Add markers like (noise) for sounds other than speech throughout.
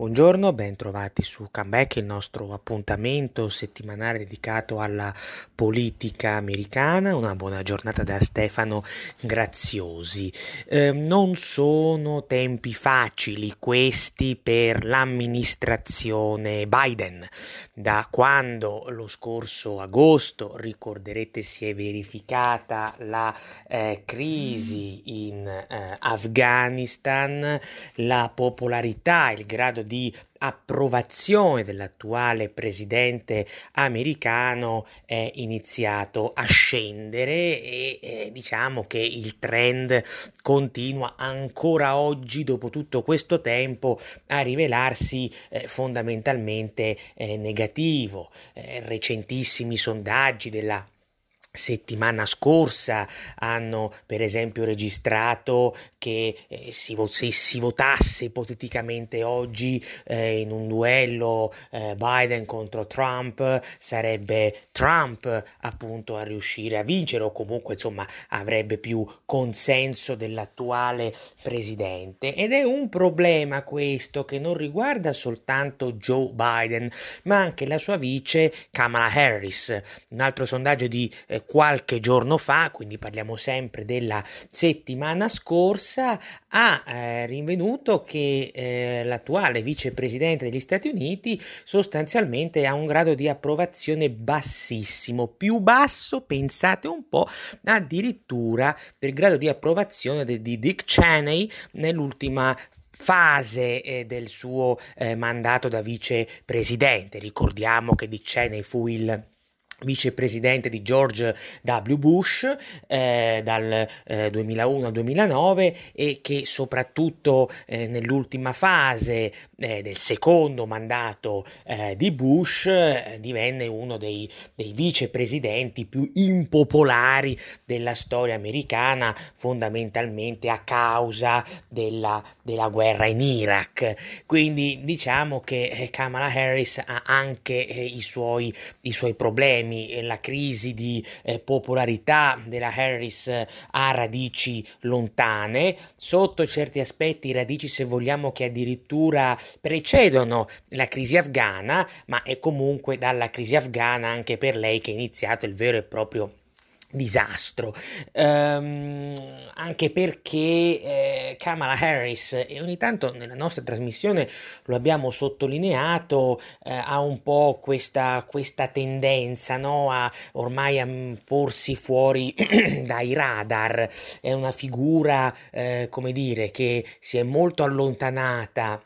Buongiorno, ben trovati su Comeback, il nostro appuntamento settimanale dedicato alla politica americana. Una buona giornata da Stefano Graziosi. Eh, non sono tempi facili questi per l'amministrazione Biden. Da quando lo scorso agosto, ricorderete, si è verificata la eh, crisi in eh, Afghanistan, la popolarità, il grado di approvazione dell'attuale presidente americano è iniziato a scendere e eh, diciamo che il trend continua ancora oggi dopo tutto questo tempo a rivelarsi eh, fondamentalmente eh, negativo. Eh, recentissimi sondaggi della settimana scorsa hanno per esempio registrato che eh, si, se si votasse ipoteticamente oggi eh, in un duello eh, Biden contro Trump sarebbe Trump appunto a riuscire a vincere o comunque insomma avrebbe più consenso dell'attuale presidente. Ed è un problema questo che non riguarda soltanto Joe Biden ma anche la sua vice Kamala Harris. Un altro sondaggio di eh, qualche giorno fa, quindi parliamo sempre della settimana scorsa, ha eh, rinvenuto che eh, l'attuale vicepresidente degli Stati Uniti sostanzialmente ha un grado di approvazione bassissimo, più basso, pensate un po', addirittura del grado di approvazione de- di Dick Cheney nell'ultima fase eh, del suo eh, mandato da vicepresidente. Ricordiamo che Dick Cheney fu il vicepresidente di George W. Bush eh, dal eh, 2001 al 2009 e che soprattutto eh, nell'ultima fase eh, del secondo mandato eh, di Bush eh, divenne uno dei, dei vicepresidenti più impopolari della storia americana fondamentalmente a causa della, della guerra in Iraq quindi diciamo che Kamala Harris ha anche i suoi, i suoi problemi problemi, la crisi di eh, popolarità della Harris eh, ha radici lontane, sotto certi aspetti radici se vogliamo che addirittura precedono la crisi afghana, ma è comunque dalla crisi afghana anche per lei che è iniziato il vero e proprio disastro. Um, anche perché eh, Kamala Harris e ogni tanto nella nostra trasmissione lo abbiamo sottolineato eh, ha un po' questa, questa tendenza no, a ormai a porsi fuori (clears throat) dai radar. È una figura eh, come dire che si è molto allontanata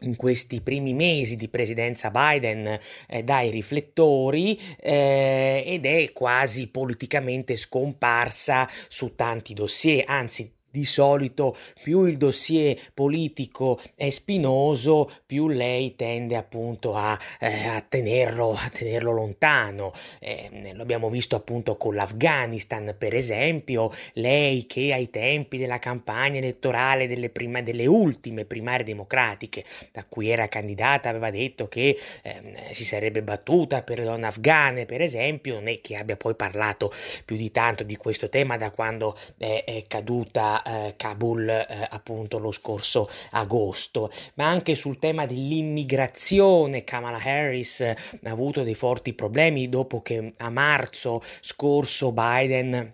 in questi primi mesi di presidenza Biden eh, dai riflettori eh, ed è quasi politicamente scomparsa su tanti dossier, anzi di solito più il dossier politico è spinoso, più lei tende appunto a, eh, a, tenerlo, a tenerlo, lontano. Eh, lo abbiamo visto appunto con l'Afghanistan, per esempio, lei che ai tempi della campagna elettorale delle, prima, delle ultime primarie democratiche, da cui era candidata, aveva detto che eh, si sarebbe battuta per le donne afghane, per esempio, non è che abbia poi parlato più di tanto di questo tema da quando è, è caduta eh, Kabul eh, appunto lo scorso agosto, ma anche sul tema dell'immigrazione Kamala Harris ha avuto dei forti problemi dopo che a marzo scorso Biden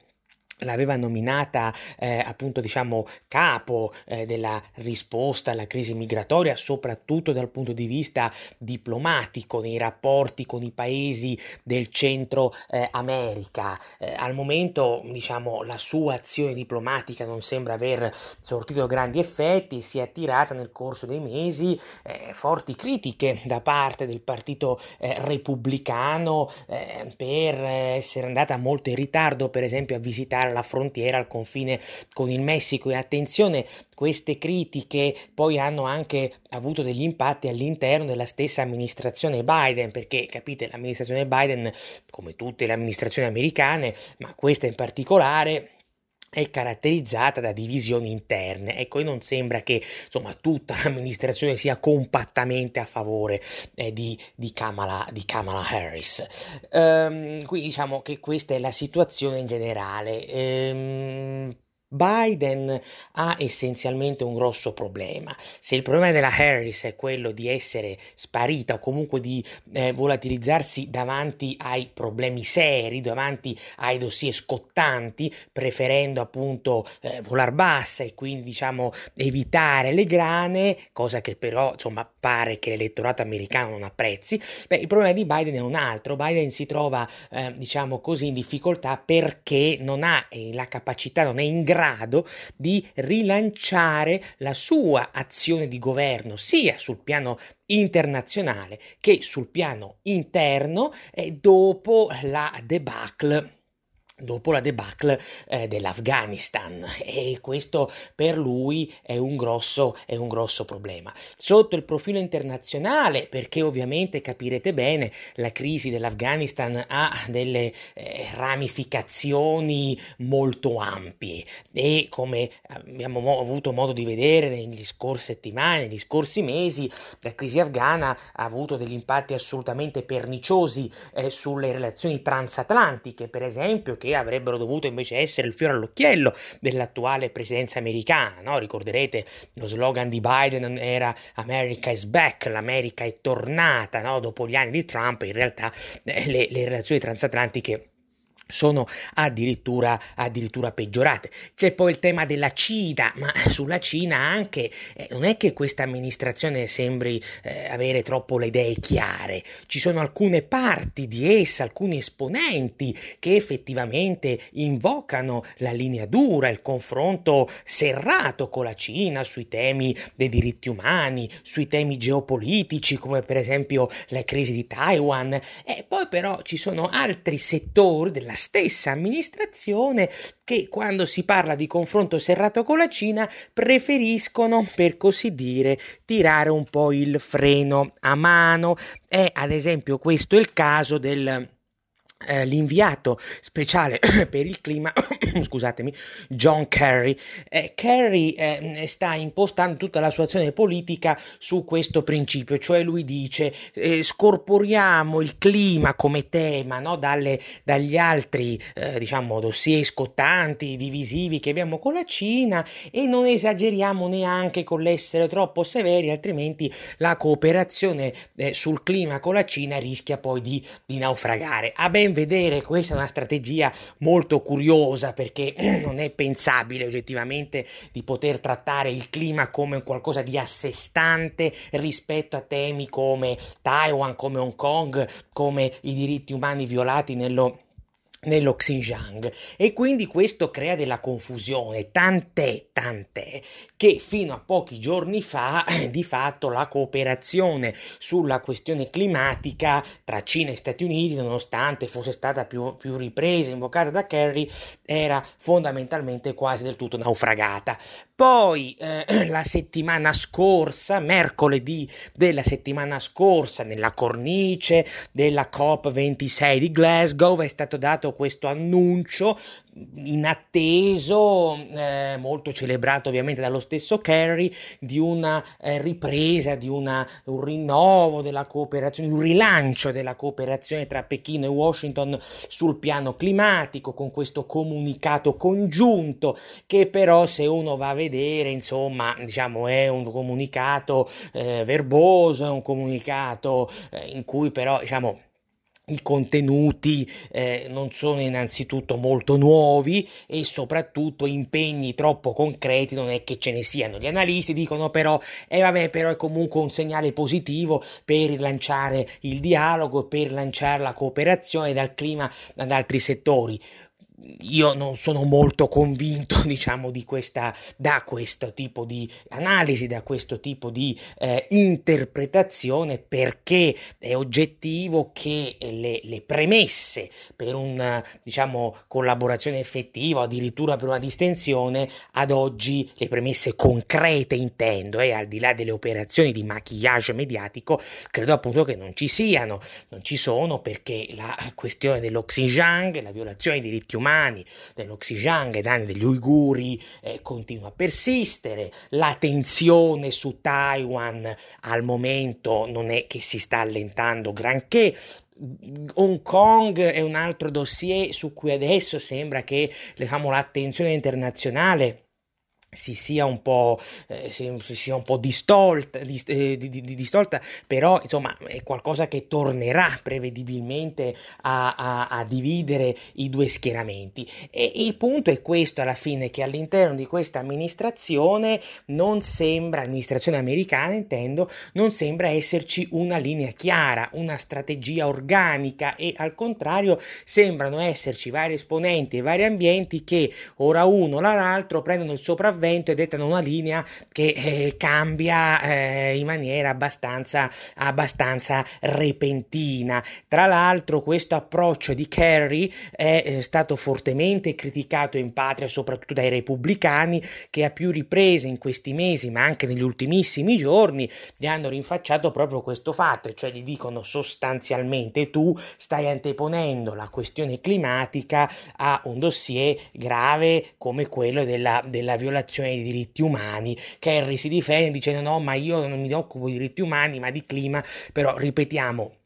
l'aveva nominata eh, appunto diciamo capo eh, della risposta alla crisi migratoria soprattutto dal punto di vista diplomatico nei rapporti con i paesi del centro eh, America. Eh, al momento diciamo la sua azione diplomatica non sembra aver sortito grandi effetti si è attirata nel corso dei mesi eh, forti critiche da parte del partito eh, repubblicano per essere andata molto in ritardo per esempio a visitare alla frontiera, al confine con il Messico. E attenzione, queste critiche poi hanno anche avuto degli impatti all'interno della stessa amministrazione Biden, perché capite, l'amministrazione Biden, come tutte le amministrazioni americane, ma questa in particolare, è caratterizzata da divisioni interne. Ecco, e non sembra che insomma, tutta (laughs) l'amministrazione sia compattamente a favore eh, di, di, Kamala, di, Kamala, Harris. Um, quindi diciamo che questa è la situazione in generale. Um, Biden ha essenzialmente un grosso problema. Se il problema della Harris è quello di essere sparita o comunque di eh, volatilizzarsi davanti ai problemi seri, davanti ai dossier scottanti, preferendo appunto eh, volar bassa e quindi diciamo evitare le grane, cosa che però insomma pare che l'elettorato americano non apprezzi, beh, il problema di Biden è un altro. Biden si trova eh, diciamo così in difficoltà perché non ha eh, la capacità, non è in grado grado di rilanciare la sua azione di governo sia sul piano internazionale che sul piano interno dopo la debacle dopo la debacle eh, dell'Afghanistan e questo per lui è un, grosso, è un grosso problema. Sotto il profilo internazionale, perché ovviamente capirete bene, la crisi dell'Afghanistan ha delle eh, ramificazioni molto ampie e come abbiamo mo- avuto modo di vedere negli scorsi settimane, negli scorsi mesi, la crisi afghana ha avuto degli impatti assolutamente perniciosi eh, sulle relazioni transatlantiche, per esempio, che avrebbero dovuto invece essere il fiore all'occhiello dell'attuale presidenza americana. No? Ricorderete lo slogan di Biden era America is back, l'America è tornata no? dopo gli anni di Trump, in realtà eh, le, le relazioni transatlantiche sono addirittura, addirittura, peggiorate. C'è poi il tema della Cina, ma sulla Cina anche eh, non è che questa amministrazione sembri eh, avere troppo le idee chiare. Ci sono alcune parti di essa, alcuni esponenti che effettivamente invocano la linea dura, il confronto serrato con la Cina sui temi dei diritti umani, sui temi geopolitici, come per esempio la crisi di Taiwan. E poi però ci sono altri settori della la stessa amministrazione che quando si parla di confronto serrato con la Cina preferiscono, per così dire, tirare un po' il freno a mano. È ad esempio questo il caso del eh, l'inviato speciale (clears throat) per il clima, (clears throat) scusatemi, John Kerry. Eh, Kerry eh, sta impostando tutta la sua azione politica su questo principio, cioè lui dice eh, scorporiamo il clima come tema no, dalle, dagli altri eh, diciamo dossier scottanti, divisivi che abbiamo con la Cina e non esageriamo neanche con l'essere troppo severi, altrimenti la cooperazione eh, sul clima con la Cina rischia poi di, di naufragare. A ben vedere questa è una strategia molto curiosa perché (clears throat) non è pensabile oggettivamente di poter trattare il clima come qualcosa di a sé stante rispetto a temi come Taiwan, come Hong Kong, come i diritti umani violati nello nello Xinjiang e quindi questo crea della confusione, tant'è, tant'è che fino a pochi giorni fa di fatto la cooperazione sulla questione climatica tra Cina e Stati Uniti, nonostante fosse stata più, più ripresa, invocata da Kerry, era fondamentalmente quasi del tutto naufragata. Poi eh, (clears throat) la settimana scorsa, mercoledì della settimana scorsa, nella cornice della COP26 di Glasgow, è stato dato questo annuncio inatteso, eh, molto celebrato ovviamente dallo stesso Kerry, di una eh, ripresa, di una, un rinnovo della cooperazione, un rilancio della cooperazione tra Pechino e Washington sul piano climatico, con questo comunicato congiunto che però se uno va a vedere, insomma, diciamo è un comunicato eh, verboso, è un comunicato eh, in cui però, diciamo, i contenuti eh, non sono innanzitutto molto nuovi e soprattutto impegni troppo concreti non è che ce ne siano. Gli analisti dicono però, eh vabbè, però è comunque un segnale positivo per rilanciare il dialogo, per lanciare la cooperazione dal clima ad altri settori io non sono molto convinto, (laughs) diciamo, di questa, da questo tipo di analisi, da questo tipo di eh, interpretazione, perché è oggettivo che le, le premesse per una, diciamo, collaborazione effettiva, addirittura per una distensione, ad oggi le premesse concrete intendo, e eh, al di là delle operazioni di maquillage mediatico, credo appunto che non ci siano, non ci sono perché la questione dello Xinjiang, la violazione dei diritti umani, umani, dello Xinjiang ai danni degli uiguri eh, continua a persistere, la tensione su Taiwan al momento non è che si sta allentando granché, Hong Kong è un altro dossier su cui adesso sembra che diciamo, l'attenzione internazionale si sia un po', eh, si, sia un po distolta, dist, eh, di, di, di, distolta, però insomma è qualcosa che tornerà prevedibilmente a, a, a, dividere i due schieramenti. E il punto è questo alla fine, che all'interno di questa amministrazione non sembra, amministrazione americana intendo, non sembra esserci una linea chiara, una strategia organica e al contrario sembrano esserci vari esponenti e vari ambienti che ora uno, l'altro prendono il sopravvento intervento e dettano una linea che eh, cambia eh, in maniera abbastanza, abbastanza repentina. Tra l'altro questo approccio di Kerry è eh, stato fortemente criticato in patria soprattutto dai repubblicani che a più riprese in questi mesi ma anche negli ultimissimi giorni gli hanno rinfacciato proprio questo fatto, cioè gli dicono sostanzialmente tu stai anteponendo la questione climatica a un dossier grave come quello della, della violazione violazione dei diritti umani. Kerry si difende dicendo no, ma io non mi occupo di diritti umani, ma di clima, però ripetiamo,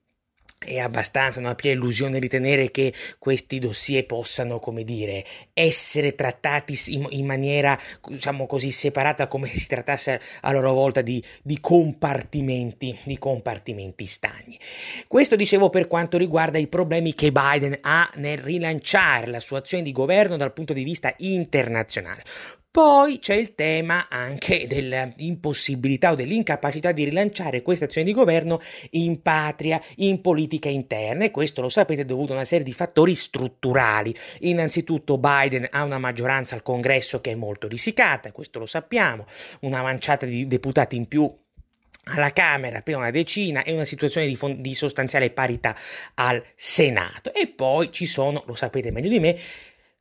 è abbastanza una pia illusione ritenere che questi dossier possano, come dire, essere trattati in, in, maniera, diciamo così, separata come si trattasse a loro volta di, di, compartimenti, di compartimenti stagni. Questo dicevo per quanto riguarda i problemi che Biden ha nel rilanciare la sua azione di governo dal punto di vista internazionale. Poi c'è il tema anche dell'impossibilità o dell'incapacità di rilanciare questa azione di governo in patria, in politica interna e questo lo sapete è dovuto a una serie di fattori strutturali. Innanzitutto Biden ha una maggioranza al congresso che è molto risicata, questo lo sappiamo, una manciata di deputati in più alla Camera appena una decina e una situazione di, fon- di, sostanziale parità al Senato. E poi ci sono, lo sapete meglio di me,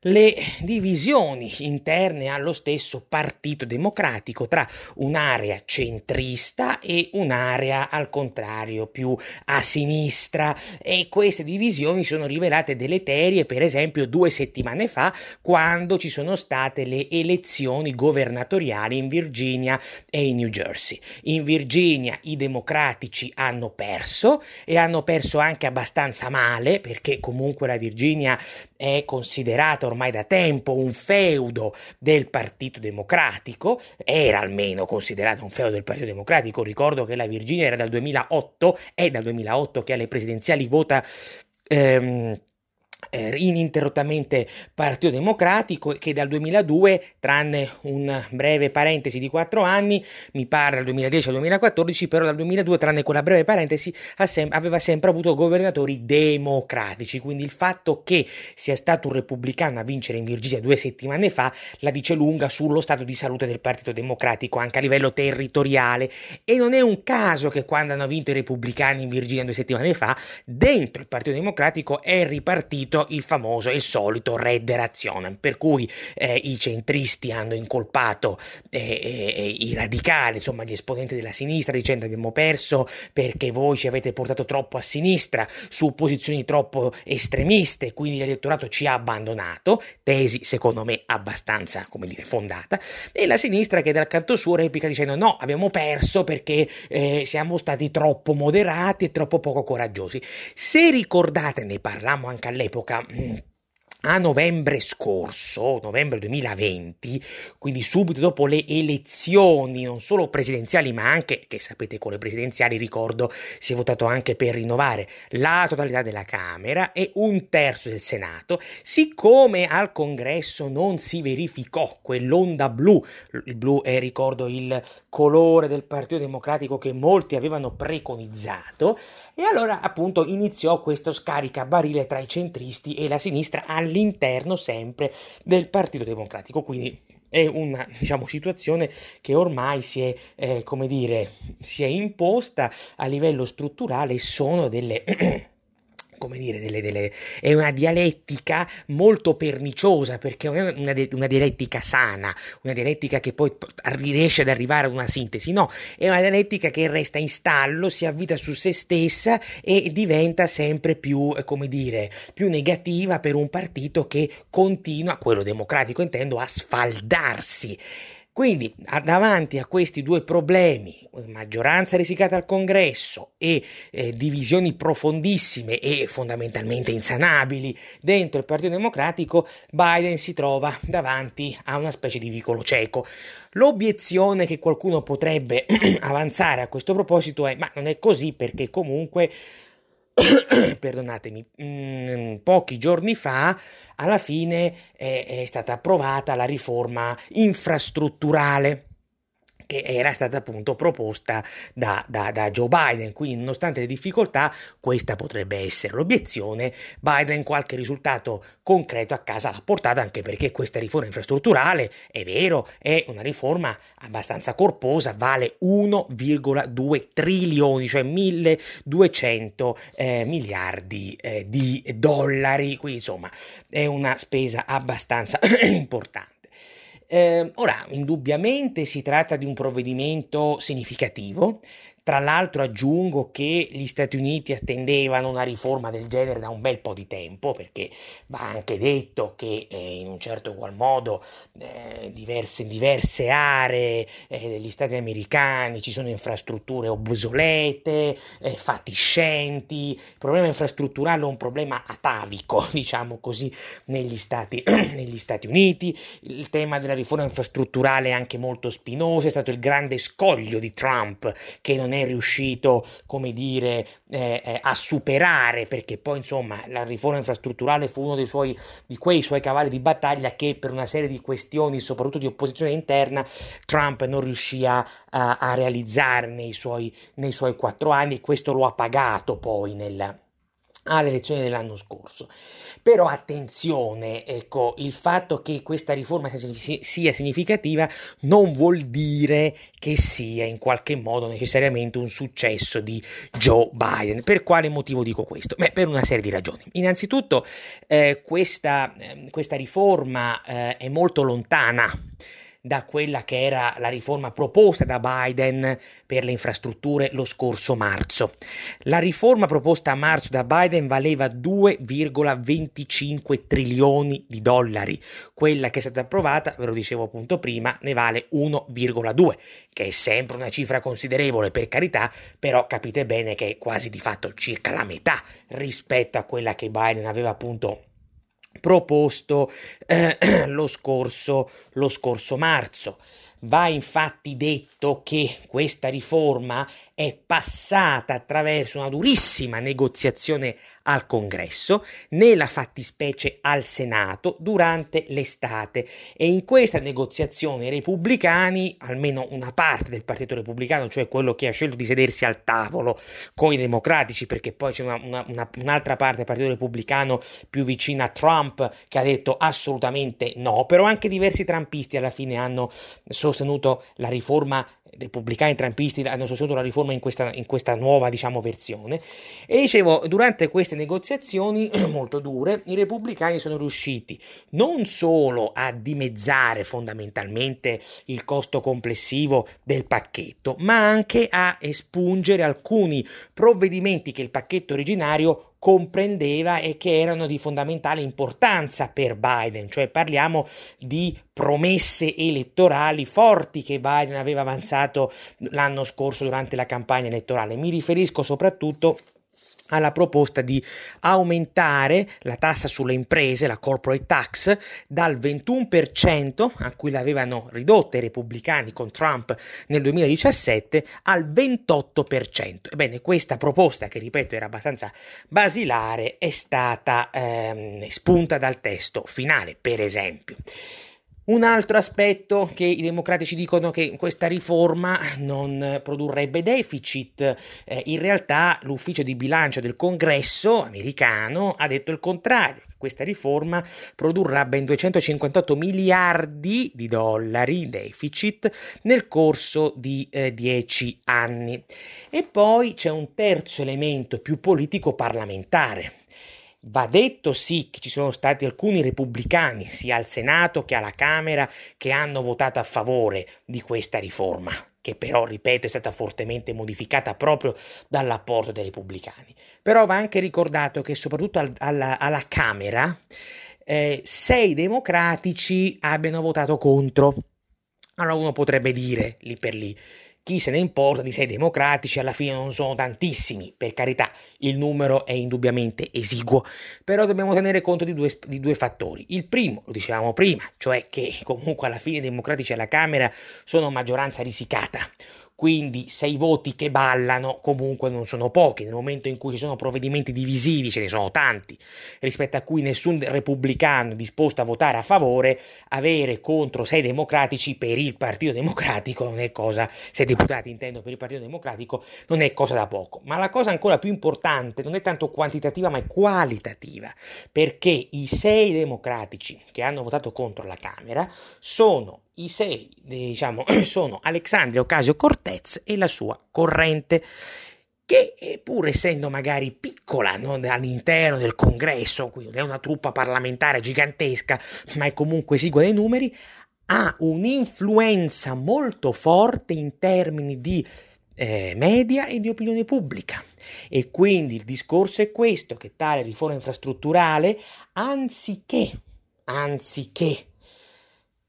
le divisioni interne allo stesso Partito Democratico tra un'area centrista e un'area al contrario più a sinistra e queste divisioni sono rivelate deleterie per esempio due settimane fa quando ci sono state le elezioni governatoriali in Virginia e in New Jersey. In Virginia i democratici hanno perso e hanno perso anche abbastanza male perché comunque la Virginia è considerata ormai da tempo un feudo del Partito Democratico, era almeno considerato un feudo del Partito Democratico, ricordo che la Virginia era dal 2008, è dal 2008 che alle presidenziali vota... Ehm, eh, ininterrottamente Partito Democratico che dal 2002, tranne un breve parentesi di quattro anni, mi pare dal 2010 al 2014, però dal 2002, tranne quella breve parentesi, aveva sempre avuto governatori democratici, quindi il fatto che sia stato un repubblicano a vincere in Virginia due settimane fa la dice lunga sullo stato di salute del Partito Democratico anche a livello territoriale. E non è un caso che quando hanno vinto i repubblicani in Virginia due settimane fa, dentro il Partito Democratico è ripartito partito il famoso e solito Rederazione, per cui eh, i centristi hanno incolpato eh, eh, i radicali, insomma gli esponenti della sinistra, dicendo abbiamo perso perché voi ci avete portato troppo a sinistra su posizioni troppo estremiste, quindi l'elettorato ci ha abbandonato, tesi secondo me abbastanza, come dire, fondata, e la sinistra che dal canto suo replica dicendo no, abbiamo perso perché eh, siamo stati troppo moderati e troppo poco coraggiosi. Se ricordate, ne parlammo anche all'epoca, all'epoca mm, a novembre scorso, novembre 2020, quindi subito dopo le elezioni, non solo presidenziali, ma anche, che sapete con le presidenziali, ricordo, si è votato anche per rinnovare la totalità della Camera e un terzo del Senato, siccome al congresso non si verificò quell'onda blu, il blu è, ricordo, il colore del Partito Democratico che molti avevano preconizzato, e allora appunto iniziò questo scaricabarile tra i centristi e la sinistra all'interno sempre del Partito Democratico. Quindi è una diciamo, situazione che ormai si è, eh, come dire, si è imposta a livello strutturale sono delle (clears throat) come dire, delle, delle, è una dialettica molto perniciosa perché non è una, una, dialettica sana, una dialettica che poi riesce ad arrivare ad una sintesi, no, è una dialettica che resta in stallo, si avvita su se stessa e diventa sempre più, eh, come dire, più negativa per un partito che continua, quello democratico intendo, a sfaldarsi. Quindi, davanti a questi due problemi, maggioranza risicata al congresso e eh, divisioni profondissime e fondamentalmente insanabili dentro il Partito Democratico, Biden si trova davanti a una specie di vicolo cieco. L'obiezione che qualcuno potrebbe (clears throat) avanzare a questo proposito è: ma non è così perché comunque (coughs) perdonatemi, mh, mm, pochi giorni fa alla fine è, è stata approvata la riforma infrastrutturale che era stata appunto proposta da, da, da, Joe Biden. Quindi, nonostante le difficoltà, questa potrebbe essere l'obiezione. Biden qualche risultato concreto a casa l'ha portata, anche perché questa riforma infrastrutturale, è vero, è una riforma abbastanza corposa, vale 1,2 trilioni, cioè 1200 eh, miliardi eh, di dollari. Quindi, insomma, è una spesa abbastanza (clears throat) importante. Eh, ora, indubbiamente si tratta di un provvedimento significativo, tra l'altro aggiungo che gli Stati Uniti attendevano una riforma del genere da un bel po' di tempo, perché va anche detto che eh, in un certo qual modo eh, diverse, diverse aree eh, degli Stati americani ci sono infrastrutture obsolete, eh, fatiscenti. Il problema infrastrutturale è un problema atavico, (laughs) diciamo così, negli Stati, (clears throat) negli Stati Uniti. Il tema della riforma infrastrutturale è anche molto spinoso, è stato il grande scoglio di Trump che non è è riuscito, come dire, eh, eh, a superare, perché poi insomma la riforma infrastrutturale fu uno dei suoi, di quei suoi cavalli di battaglia che per una serie di questioni, soprattutto di opposizione interna, Trump non riuscì a, a realizzare nei suoi, nei suoi quattro anni e questo lo ha pagato poi nel alle elezioni dell'anno scorso. Però attenzione, ecco, il fatto che questa riforma sia significativa non vuol dire che sia in qualche modo necessariamente un successo di Joe Biden. Per quale motivo dico questo? Beh, per una serie di ragioni. Innanzitutto, eh, questa, eh, questa, riforma eh, è molto lontana da quella che era la riforma proposta da Biden per le infrastrutture lo scorso marzo. La riforma proposta a marzo da Biden valeva 2,25 trilioni di dollari. Quella che è stata approvata, ve lo dicevo appunto prima, ne vale 1,2, che è sempre una cifra considerevole per carità, però capite bene che è quasi di fatto circa la metà rispetto a quella che Biden aveva appunto proposto eh, (clears throat) lo, scorso, lo scorso marzo. Va infatti detto che questa riforma è passata attraverso una durissima negoziazione al Congresso, nella fattispecie al Senato, durante l'estate. E in questa negoziazione i repubblicani, almeno una parte del Partito Repubblicano, cioè quello che ha scelto di sedersi al tavolo con i democratici, perché poi c'è una, una, una, un'altra parte del Partito Repubblicano più vicina a Trump che ha detto assolutamente no, però anche diversi trampisti alla fine hanno sostenuto la riforma repubblicani trampisti hanno sostenuto la riforma in questa, in questa nuova diciamo, versione. E dicevo durante queste negoziazioni (clears throat) molto dure i repubblicani sono riusciti non solo a dimezzare fondamentalmente il costo complessivo del pacchetto ma anche a espungere alcuni provvedimenti che il pacchetto originario comprendeva e che erano di fondamentale importanza per Biden, cioè parliamo di promesse elettorali forti che Biden aveva avanzato l'anno scorso durante la campagna elettorale. Mi riferisco soprattutto alla proposta di aumentare la tassa sulle imprese, la corporate tax, dal 21% a cui l'avevano ridotta i repubblicani con Trump nel 2017 al 28%. Ebbene, questa proposta, che ripeto era abbastanza basilare, è stata ehm, spunta dal testo finale, per esempio. Un altro aspetto che i democratici dicono che questa riforma non produrrebbe deficit, eh, in realtà l'ufficio di bilancio del congresso americano ha detto il contrario, questa riforma produrrà ben 258 miliardi di dollari deficit nel corso di eh, 10 anni. E poi c'è un terzo elemento più politico parlamentare. Va detto sì che ci sono stati alcuni repubblicani, sia al Senato che alla Camera, che hanno votato a favore di questa riforma, che però, ripeto, è stata fortemente modificata proprio dall'apporto dei repubblicani. Però va anche ricordato che soprattutto al, alla, alla, Camera eh, sei democratici abbiano votato contro. Allora uno potrebbe dire lì per lì, chi se ne importa di sei democratici, alla fine non sono tantissimi, per carità, il numero è indubbiamente esiguo, però dobbiamo tenere conto di due, di due, fattori. Il primo, lo dicevamo prima, cioè che comunque alla fine i democratici alla Camera sono maggioranza risicata, quindi se i voti che ballano comunque non sono pochi, nel momento in cui ci sono provvedimenti divisivi ce ne sono tanti, rispetto a cui nessun repubblicano è disposto a votare a favore, avere contro sei democratici per il Partito Democratico non è cosa, sei deputati intendo per il Partito Democratico, non è cosa da poco, ma la cosa ancora più importante non è tanto quantitativa ma è qualitativa, perché i sei democratici che hanno votato contro la Camera sono i sei, diciamo, (clears throat) sono Alexandria Ocasio-Cortez e la sua corrente che eh, pur essendo magari piccola no, all'interno del congresso, quindi è una truppa parlamentare gigantesca, ma è comunque esigua dei numeri, ha un'influenza molto forte in termini di eh, media e di opinione pubblica. E quindi il discorso è questo, che tale riforma infrastrutturale, anziché, anziché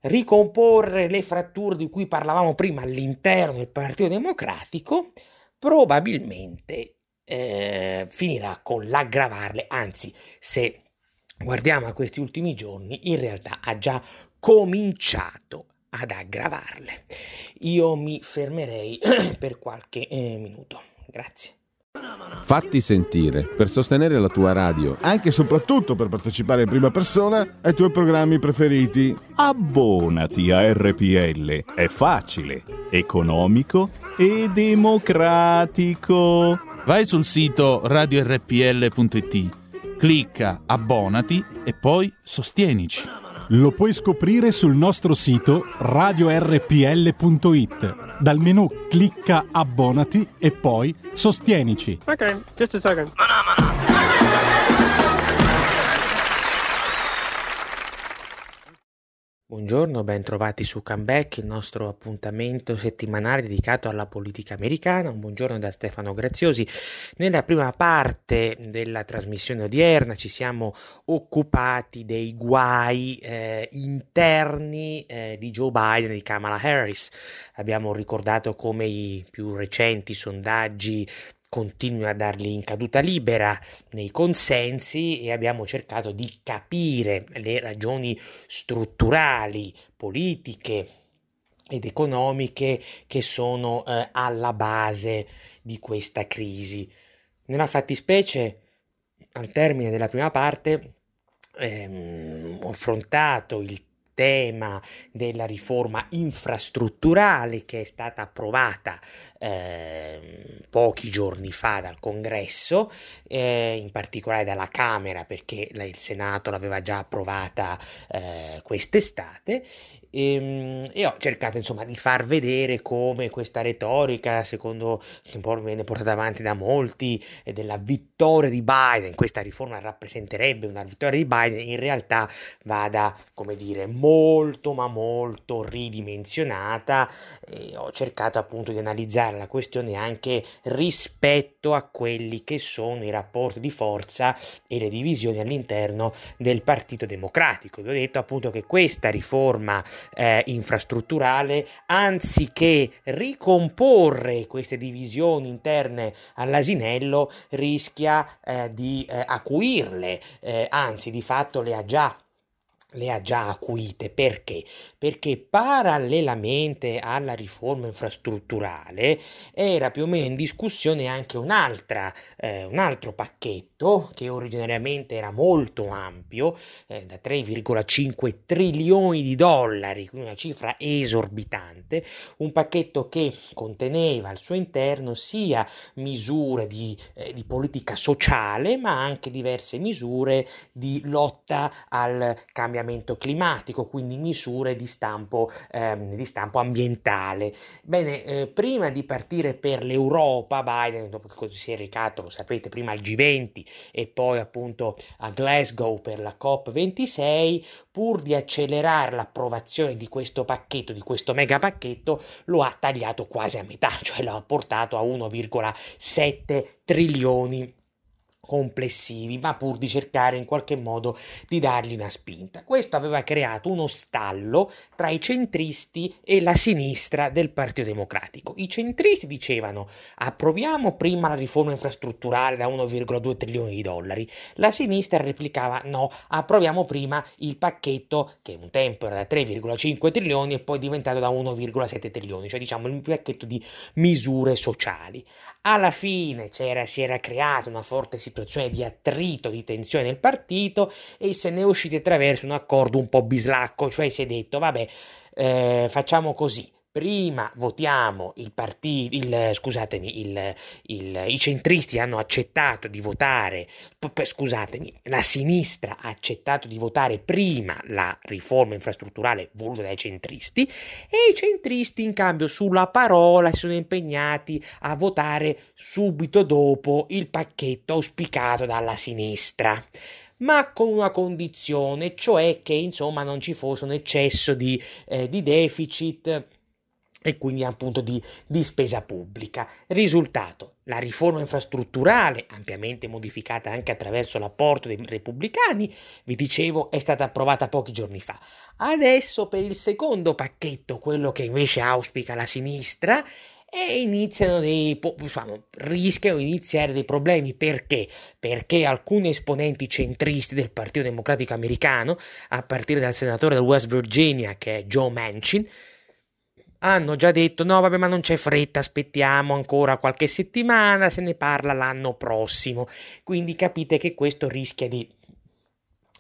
ricomporre le fratture di cui parlavamo prima all'interno del Partito Democratico, probabilmente eh, finirà con l'aggravarle, anzi se guardiamo a questi ultimi giorni, in realtà ha già cominciato ad aggravarle. Io mi fermerei (clears throat) per qualche eh, minuto. Grazie. Fatti sentire per sostenere la tua radio. Anche e soprattutto per partecipare in prima persona ai tuoi programmi preferiti. Abbonati a RPL. È facile, economico e democratico. Vai sul sito radiorpl.it, clicca abbonati e poi sostienici. Lo puoi scoprire sul nostro sito radiorpl.it. Dal menu clicca abbonati e poi sostienici. Ok, just a second. Buongiorno, ben trovati su Comeback, il nostro appuntamento settimanale dedicato alla politica americana. Un buongiorno da Stefano Graziosi. Nella prima parte della trasmissione odierna ci siamo occupati dei guai eh, interni eh, di Joe Biden e di Kamala Harris. Abbiamo ricordato come i più recenti sondaggi continui a darli in caduta libera nei consensi e abbiamo cercato di capire le ragioni strutturali, politiche ed economiche che sono eh, alla base di questa crisi. Nella fattispecie, al termine della prima parte, ehm, ho affrontato il tema della riforma infrastrutturale che è stata approvata eh, pochi giorni fa dal Congresso, eh, in particolare dalla Camera perché il Senato l'aveva già approvata eh, quest'estate e, ehm, e, ho cercato insomma di far vedere come questa retorica, secondo che viene portata avanti da molti, della vittoria di Biden, questa riforma rappresenterebbe una vittoria di Biden, in realtà vada, come dire, molto ma molto ridimensionata e ho cercato appunto di analizzare la questione anche rispetto a quelli che sono i rapporti di forza e le divisioni all'interno del Partito Democratico. Vi ho detto appunto che questa riforma eh, infrastrutturale, anziché ricomporre queste divisioni interne all'asinello, rischia eh, di eh, acuirle, eh, anzi di fatto le ha già le ha già acuite perché? Perché parallelamente alla riforma infrastrutturale era più o meno in discussione anche un'altra, eh, un altro pacchetto che originariamente era molto ampio, eh, da 3,5 trilioni di dollari, quindi una cifra esorbitante, un pacchetto che conteneva al suo interno sia misure di, eh, di politica sociale ma anche diverse misure di lotta al cambiamento cambiamento climatico, quindi misure di stampo, ehm, di stampo ambientale. Bene, eh, prima di partire per l'Europa, Biden, dopo che si è recato, lo sapete, prima al G20 e poi appunto a Glasgow per la COP26, pur di accelerare l'approvazione di questo pacchetto, di questo mega pacchetto, lo ha tagliato quasi a metà, (laughs) cioè lo ha portato a 1,7 trilioni complessivi, ma pur di cercare in qualche modo di dargli una spinta. Questo aveva creato uno stallo tra i centristi e la sinistra del Partito Democratico. I centristi dicevano approviamo prima la riforma infrastrutturale da 1,2 trilioni di dollari, la sinistra replicava no, approviamo prima il pacchetto che un tempo era da 3,5 trilioni e poi è diventato da 1,7 trilioni, cioè diciamo il pacchetto di misure sociali. Alla fine si era creata una forte situazione situazione di attrito, di tensione nel partito e se ne è usciti attraverso un accordo un po' bislacco, cioè si è detto vabbè eh, facciamo così, prima votiamo il partito, il, scusatemi, il, il, i centristi hanno accettato di votare, scusatemi, la sinistra ha accettato di votare prima la riforma infrastrutturale voluta dai centristi e i centristi in cambio sulla parola si sono impegnati a votare subito dopo il pacchetto auspicato dalla sinistra ma con una condizione, cioè che insomma non ci fosse un eccesso di, eh, di deficit e quindi appunto di, di, spesa pubblica. Risultato, la riforma infrastrutturale, ampiamente modificata anche attraverso l'apporto dei repubblicani, vi dicevo, è stata approvata pochi giorni fa. Adesso per il secondo pacchetto, quello che invece auspica la sinistra, e iniziano dei diciamo, rischiano di iniziare dei problemi perché? Perché alcuni esponenti centristi del Partito Democratico Americano, a partire dal senatore del West Virginia che è Joe Manchin, hanno già detto no vabbè ma non c'è fretta aspettiamo ancora qualche settimana se ne parla l'anno prossimo quindi capite che questo rischia di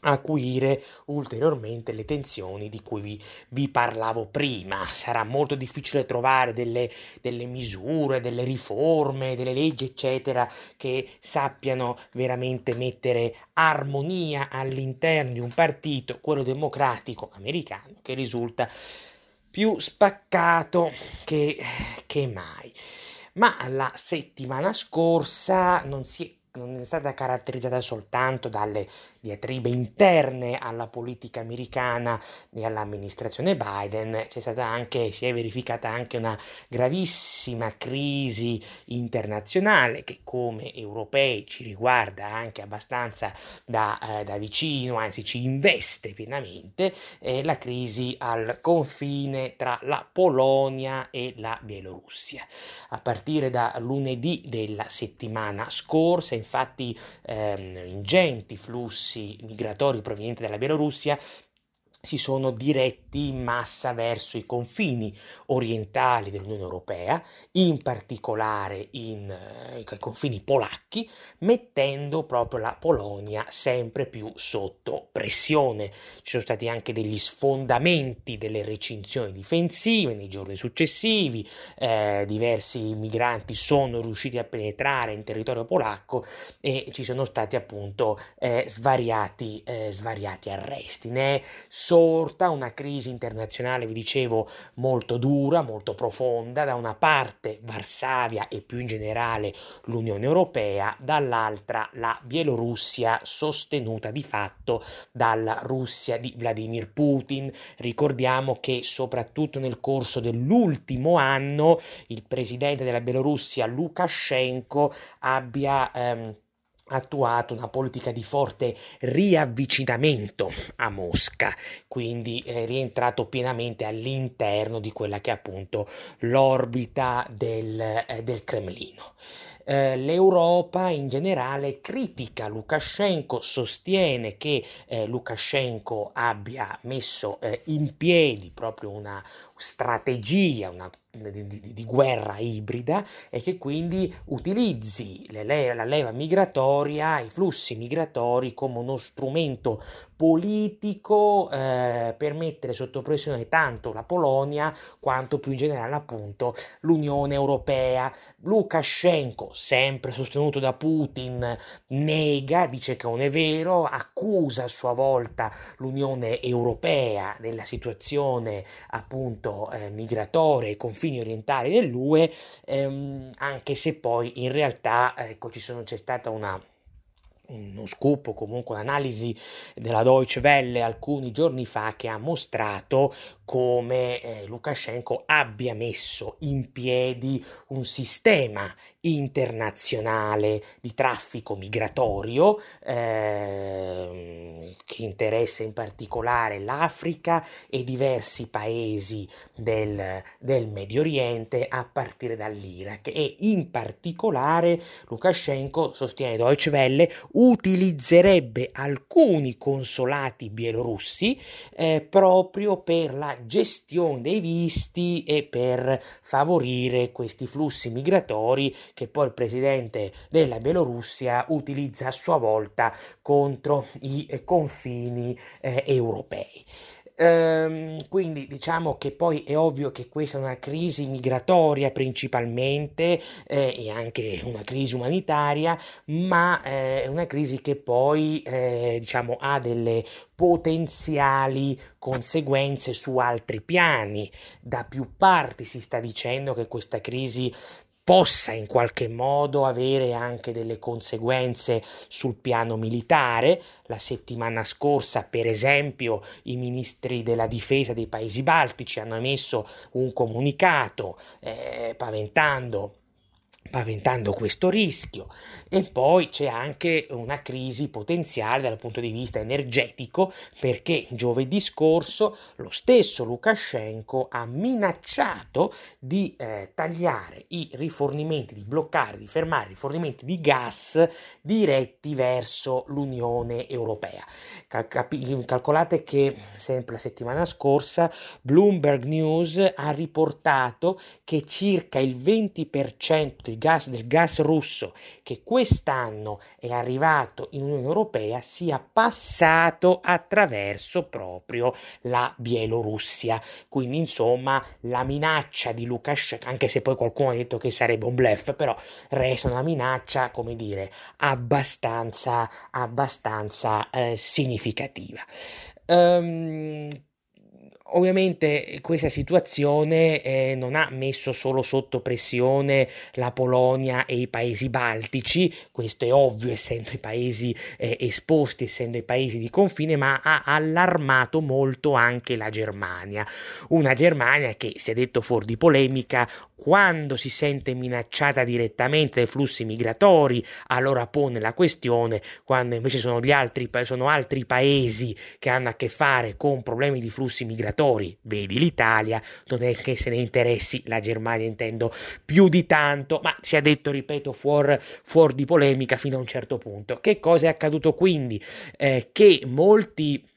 acuire ulteriormente le tensioni di cui vi, vi, parlavo prima. Sarà molto difficile trovare delle, delle, misure, delle riforme, delle leggi, eccetera, che sappiano veramente mettere armonia all'interno di un partito, quello democratico americano, che risulta più spaccato che, che mai. Ma la settimana scorsa non si è non è stata caratterizzata soltanto dalle diatribe interne alla politica americana e all'amministrazione Biden, c'è stata anche, si è verificata anche una gravissima crisi internazionale che come europei ci riguarda anche abbastanza da, eh, da vicino, anzi ci investe pienamente, è la crisi al confine tra la Polonia e la Bielorussia. A partire da lunedì della settimana scorsa, infatti ehm, ingenti flussi migratori provenienti dalla Bielorussia si sono diretti in massa verso i confini orientali dell'Unione Europea, in particolare in, eh, ai confini polacchi, mettendo proprio la Polonia sempre più sotto pressione. Ci sono stati anche degli sfondamenti delle recinzioni difensive nei giorni successivi, eh, diversi migranti sono riusciti a penetrare in territorio polacco e ci sono stati appunto eh, svariati, eh, svariati arresti. Ne sorta una crisi internazionale, vi dicevo, molto dura, molto profonda, da una parte Varsavia e più in generale l'Unione Europea, dall'altra la Bielorussia sostenuta di fatto dalla Russia di Vladimir Putin. Ricordiamo che soprattutto nel corso dell'ultimo anno il presidente della Bielorussia Lukashenko abbia ehm, attuato una politica di forte riavvicinamento a Mosca, quindi è rientrato pienamente all'interno di quella che è appunto l'orbita del, eh, del Cremlino. eh, l'Europa in generale critica Lukashenko, sostiene che eh, Lukashenko abbia messo eh, in piedi proprio una strategia, una di, di, guerra ibrida e che quindi utilizzi le, la leva migratoria, i flussi migratori come uno strumento politico eh, per mettere sotto pressione tanto la Polonia quanto più in generale appunto l'Unione Europea. Lukashenko, sempre sostenuto da Putin, nega, dice che non è vero, accusa a sua volta l'Unione Europea della situazione appunto eh, migratoria e confini orientali dell'UE, ehm, anche se poi in realtà ecco, ci sono, c'è stata una uno scoop o comunque un'analisi della Deutsche Welle alcuni giorni fa che ha mostrato come eh, Lukashenko abbia messo in piedi un sistema internazionale di traffico migratorio eh, che interessa in particolare l'Africa e diversi paesi del, del Medio Oriente a partire dall'Iraq. E in particolare Lukashenko sostiene Deutsche Welle utilizzerebbe alcuni consolati bielorussi eh, proprio per la gestione dei visti e per favorire questi flussi migratori che poi il presidente della Bielorussia utilizza a sua volta contro i confini eh, europei. Ehm, quindi diciamo che poi è ovvio che questa è una crisi migratoria principalmente eh, e anche una crisi umanitaria, ma eh, è una crisi che poi eh, diciamo ha delle potenziali conseguenze su altri piani. Da più parti si sta dicendo che questa crisi possa in qualche modo avere anche delle conseguenze sul piano militare. La settimana scorsa, per esempio, i ministri della difesa dei paesi baltici hanno emesso un comunicato eh, paventando paventando questo rischio e poi c'è anche una crisi potenziale dal punto di vista energetico perché giovedì scorso lo stesso Lukashenko ha minacciato di eh, tagliare i rifornimenti, di bloccare, di fermare i rifornimenti di gas diretti verso l'Unione Europea. Cal- calcolate che sempre la settimana scorsa Bloomberg News ha riportato che circa il 20% dei gas, del gas russo che quest'anno è arrivato in Unione Europea sia passato attraverso proprio la Bielorussia. Quindi insomma la minaccia di Lukashenko, anche se poi qualcuno ha detto che sarebbe un bluff, però resta una minaccia, come dire, abbastanza, abbastanza eh, significativa. Um, Ovviamente questa situazione eh, non ha messo solo sotto pressione la Polonia e i paesi baltici, questo è ovvio essendo i paesi eh, esposti, essendo i paesi di confine, ma ha allarmato molto anche la Germania. Una Germania che, si è detto fuori di polemica, quando si sente minacciata direttamente dai flussi migratori, allora pone la questione, quando invece sono, altri, sono altri paesi che hanno a che fare con problemi di flussi migratori, vedi l'Italia, non è che se ne interessi la Germania intendo più di tanto, ma si è detto, ripeto, fuori fuor di polemica fino a un certo punto. Che cosa è accaduto quindi? Eh, che molti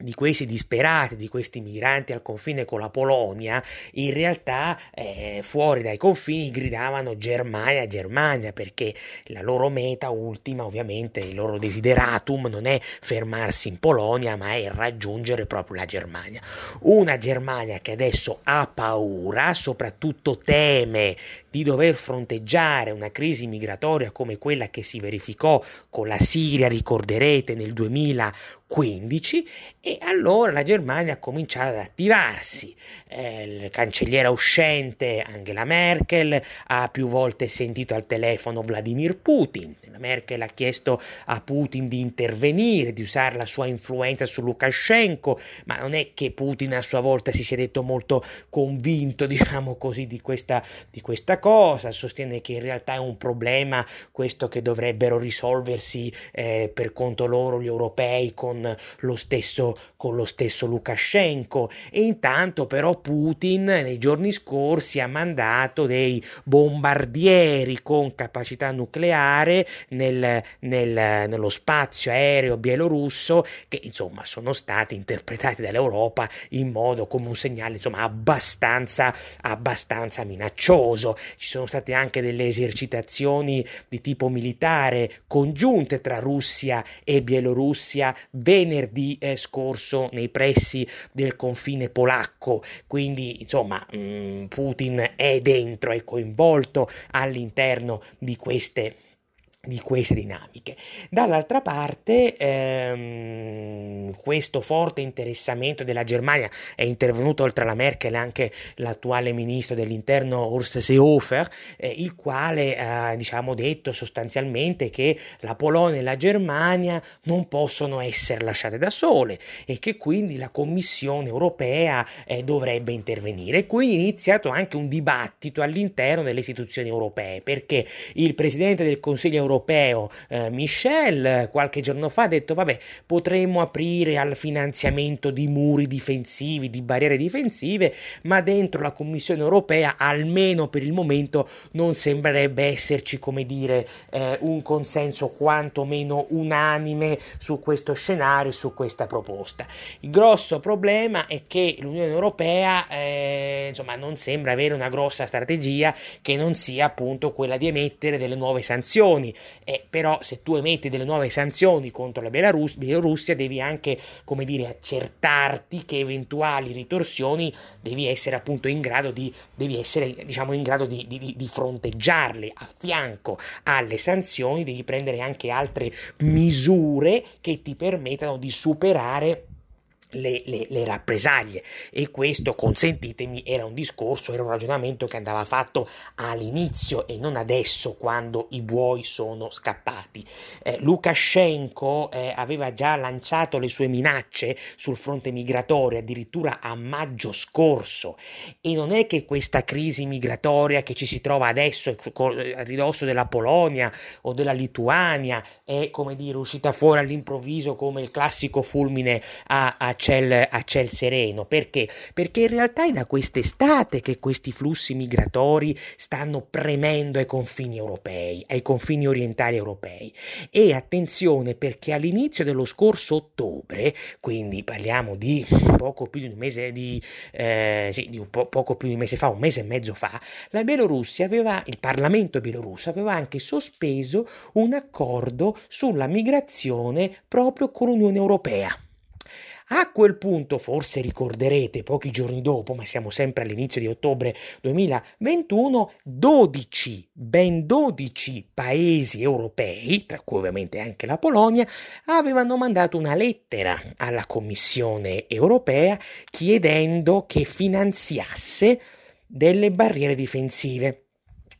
di questi disperati, di questi migranti al confine con la Polonia, in realtà eh, fuori dai confini gridavano Germania, Germania, perché la loro meta ultima, ovviamente, il loro desideratum non è fermarsi in Polonia, ma è raggiungere proprio la Germania. Una Germania che adesso ha paura, soprattutto teme di dover fronteggiare una crisi migratoria come quella che si verificò con la Siria, ricorderete, nel 2000 15 e allora la Germania ha cominciato ad attivarsi. Eh, il cancelliera uscente Angela Merkel ha più volte sentito al telefono Vladimir Putin. La Merkel ha chiesto a Putin di intervenire, di usare la sua influenza su Lukashenko, ma non è che Putin a sua volta si sia detto molto convinto, (laughs) diciamo così, di questa, di questa cosa. Sostiene che in realtà è un problema questo che dovrebbero risolversi eh, per conto loro gli europei con lo stesso, con lo stesso Lukashenko e intanto però Putin nei giorni scorsi ha mandato dei bombardieri con capacità nucleare nel, nel, nello spazio aereo bielorusso che insomma sono stati interpretati dall'Europa in modo come un segnale insomma abbastanza, abbastanza minaccioso. Ci sono state anche delle esercitazioni di tipo militare congiunte tra Russia e Bielorussia venerdì eh, scorso nei pressi del confine polacco. Quindi insomma mm, Putin è dentro, è coinvolto all'interno di queste di queste dinamiche. Dall'altra parte, ehm, questo forte interessamento della Germania è intervenuto oltre alla Merkel anche l'attuale ministro dell'interno Horst Seehofer, eh, il quale ha diciamo, detto sostanzialmente che la Polonia e la Germania non possono essere lasciate da sole e che quindi la Commissione europea eh, dovrebbe intervenire. Quindi è iniziato anche un dibattito all'interno delle istituzioni europee perché il presidente del Consiglio europeo europeo eh, Michel qualche giorno fa ha detto vabbè potremmo aprire al finanziamento di muri difensivi, di barriere difensive, ma dentro la Commissione europea almeno per il momento non sembrerebbe esserci come dire eh, un consenso quantomeno unanime su questo scenario, su questa proposta. Il grosso problema è che l'Unione Europea eh, insomma non sembra avere una grossa strategia che non sia appunto quella di emettere delle nuove sanzioni eh, però se tu emetti delle nuove sanzioni contro la Belarus, Bielorussia devi anche, come dire, accertarti che eventuali ritorsioni devi essere appunto in grado di, devi essere, diciamo, in grado di, di, di fronteggiarle. A fianco alle sanzioni, devi prendere anche altre misure che ti permettano di superare le, le, le, rappresaglie. E questo consentitemi era un discorso era un ragionamento che andava fatto all'inizio e non adesso quando i buoi sono scappati. Eh, Lukashenko eh, aveva già lanciato le sue minacce sul fronte migratorio addirittura a maggio scorso. E non è che questa crisi migratoria che ci si trova adesso a ridosso della Polonia o della Lituania è come dire uscita fuori all'improvviso come il classico fulmine a, a ciel, a ciel sereno. Perché? Perché in realtà è da quest'estate che questi flussi migratori stanno premendo ai confini europei, ai confini orientali europei. E attenzione perché all'inizio dello scorso ottobre, quindi parliamo di poco più di un mese di, eh, sì, di po- poco più di un mese fa, un mese e mezzo fa, la Bielorussia aveva, il Parlamento bielorusso aveva anche sospeso un accordo sulla migrazione proprio con l'Unione Europea. A quel punto, forse ricorderete, pochi giorni dopo, ma siamo sempre all'inizio di ottobre 2021, 12, ben 12 paesi europei, tra cui ovviamente anche la Polonia, avevano mandato una lettera alla Commissione europea chiedendo che finanziasse delle barriere difensive.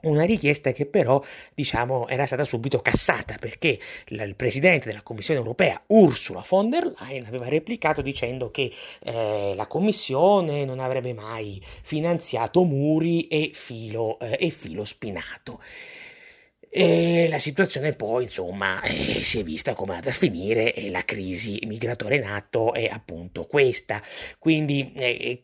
Una richiesta che però, diciamo, era stata subito cassata perché il presidente della Commissione europea, Ursula von der Leyen, aveva replicato dicendo che eh, la Commissione non avrebbe mai finanziato muri e filo, eh, e filo spinato. E la situazione poi, insomma, eh, si è vista come andata a finire e la crisi migratoria in atto è appunto questa. Quindi eh,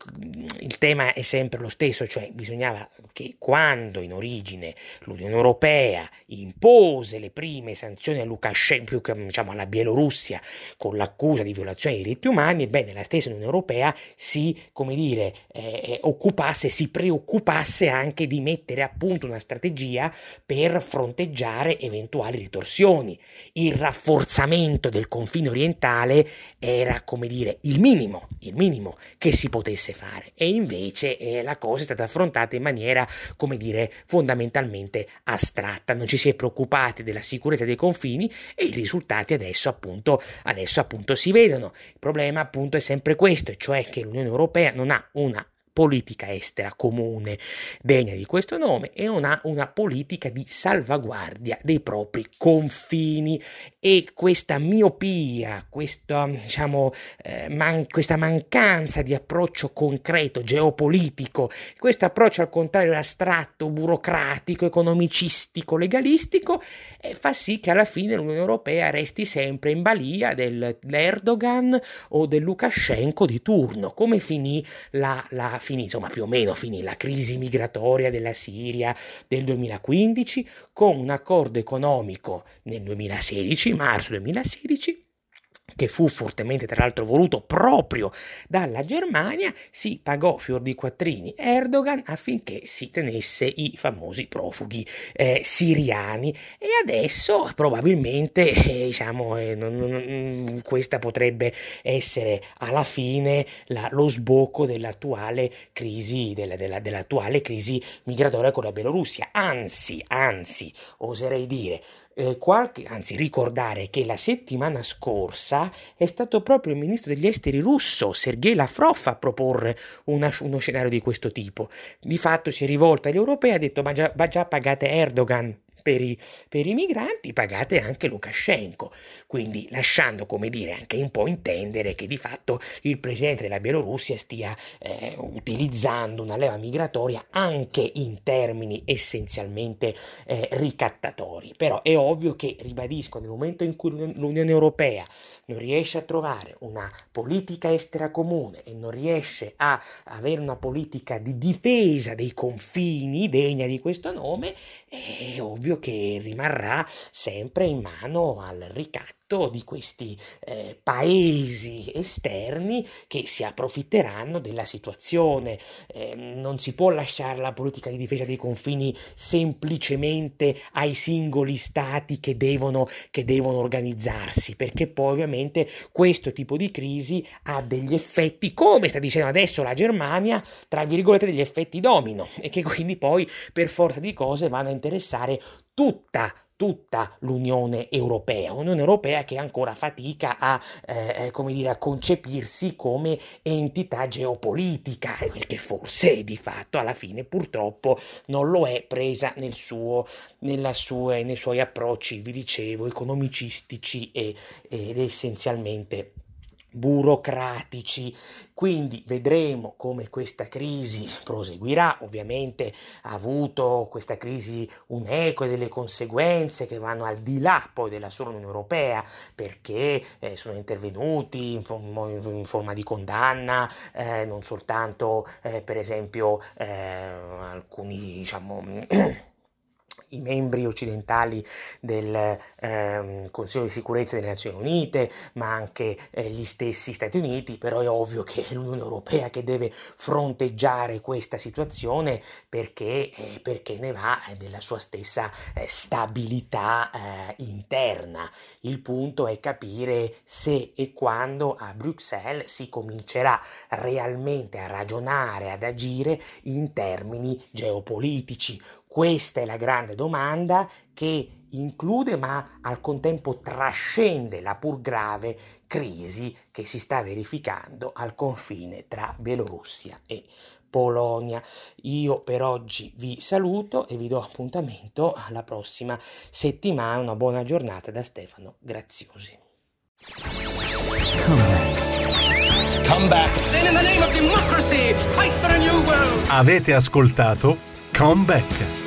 il tema è sempre lo stesso, cioè bisognava che quando in origine l'Unione Europea impose le prime sanzioni a Lukashenko, diciamo alla Bielorussia, con l'accusa di violazione dei diritti umani, ebbene la stessa Unione Europea si, come dire, eh, eh occupasse, si preoccupasse anche di mettere a punto una strategia per fronteggiare fronteggiare eventuali ritorsioni. Il rafforzamento del confine orientale era, come dire, il minimo, il minimo che si potesse fare e invece eh, la cosa è stata affrontata in maniera, come dire, fondamentalmente astratta. Non ci si è preoccupati della sicurezza dei confini e i risultati adesso appunto, adesso appunto si vedono. Il problema appunto è sempre questo, cioè che l'Unione Europea non ha una politica estera comune degna di questo nome e non ha una politica di salvaguardia dei propri confini e questa miopia, questa, diciamo, eh, man- questa mancanza di approccio concreto, geopolitico, questo approccio al contrario astratto, burocratico, economicistico, legalistico, eh, fa sì che alla fine l'Unione Europea resti sempre in balia dell'Erdogan o del Lukashenko di turno. Come finì la, la finì, insomma, più o meno finì la crisi migratoria della Siria del 2015 con un accordo economico nel 2016 marzo 2016 che fu fortemente tra l'altro voluto proprio dalla Germania, si pagò fior di quattrini Erdogan affinché si tenesse i famosi profughi eh, siriani. E adesso probabilmente eh, diciamo eh, non, non, questa potrebbe essere alla fine la, lo sbocco dell'attuale crisi, della, della, dell'attuale crisi migratoria con la Bielorussia, anzi, anzi, oserei dire eh, qualche, anzi ricordare che la settimana scorsa è stato proprio il ministro degli esteri russo Sergei Lavrov a proporre una, uno scenario di questo tipo. Di fatto si è rivolto agli europei e ha detto ma già, ma già pagate Erdogan per i, per i, migranti, pagate anche Lukashenko, quindi lasciando, come dire, anche un po' intendere che di fatto il presidente della Bielorussia stia eh, utilizzando una leva migratoria anche in termini essenzialmente eh, ricattatori. Però è ovvio che, ribadisco, nel momento in cui l'Unione Europea non riesce a trovare una politica estera comune e non riesce a avere una politica di difesa dei confini degna di questo nome, è ovvio che rimarrà sempre in mano al ricatto di questi eh, paesi esterni che si approfitteranno della situazione. Eh, non si può lasciare la politica di difesa dei confini semplicemente ai singoli stati che devono, che devono organizzarsi, perché poi ovviamente questo tipo di crisi ha degli effetti, come sta dicendo adesso la Germania, tra virgolette degli effetti domino, e che quindi poi per forza di cose vanno a interessare tutta tutta l'Unione Europea, un'Unione Europea che ancora fatica a, eh, eh, dire, a concepirsi come entità geopolitica, perché forse di fatto alla fine purtroppo non lo è presa nel suo, sua, nei suoi approcci, vi dicevo, economicistici e, ed essenzialmente burocratici. Quindi vedremo come questa crisi proseguirà. Ovviamente ha avuto questa crisi un eco e delle conseguenze che vanno al di là poi della sola Unione Europea, perché eh, sono intervenuti in, in, forma di condanna, eh, non soltanto eh, per esempio eh, alcuni diciamo (clears throat) i membri occidentali del eh, Consiglio di sicurezza delle Nazioni Unite, ma anche eh, gli stessi Stati Uniti, però è ovvio che è l'Unione Europea che deve fronteggiare questa situazione perché, eh, perché ne va eh, della sua stessa eh, stabilità eh, interna. Il punto è capire se e quando a Bruxelles si comincerà realmente a ragionare, ad agire in termini geopolitici questa è la grande domanda che include ma al contempo trascende la pur grave crisi che si sta verificando al confine tra Bielorussia e Polonia. Io per oggi vi saluto e vi do appuntamento alla prossima settimana. Una buona giornata da Stefano Graziosi. Come back. Avete ascoltato Come Back.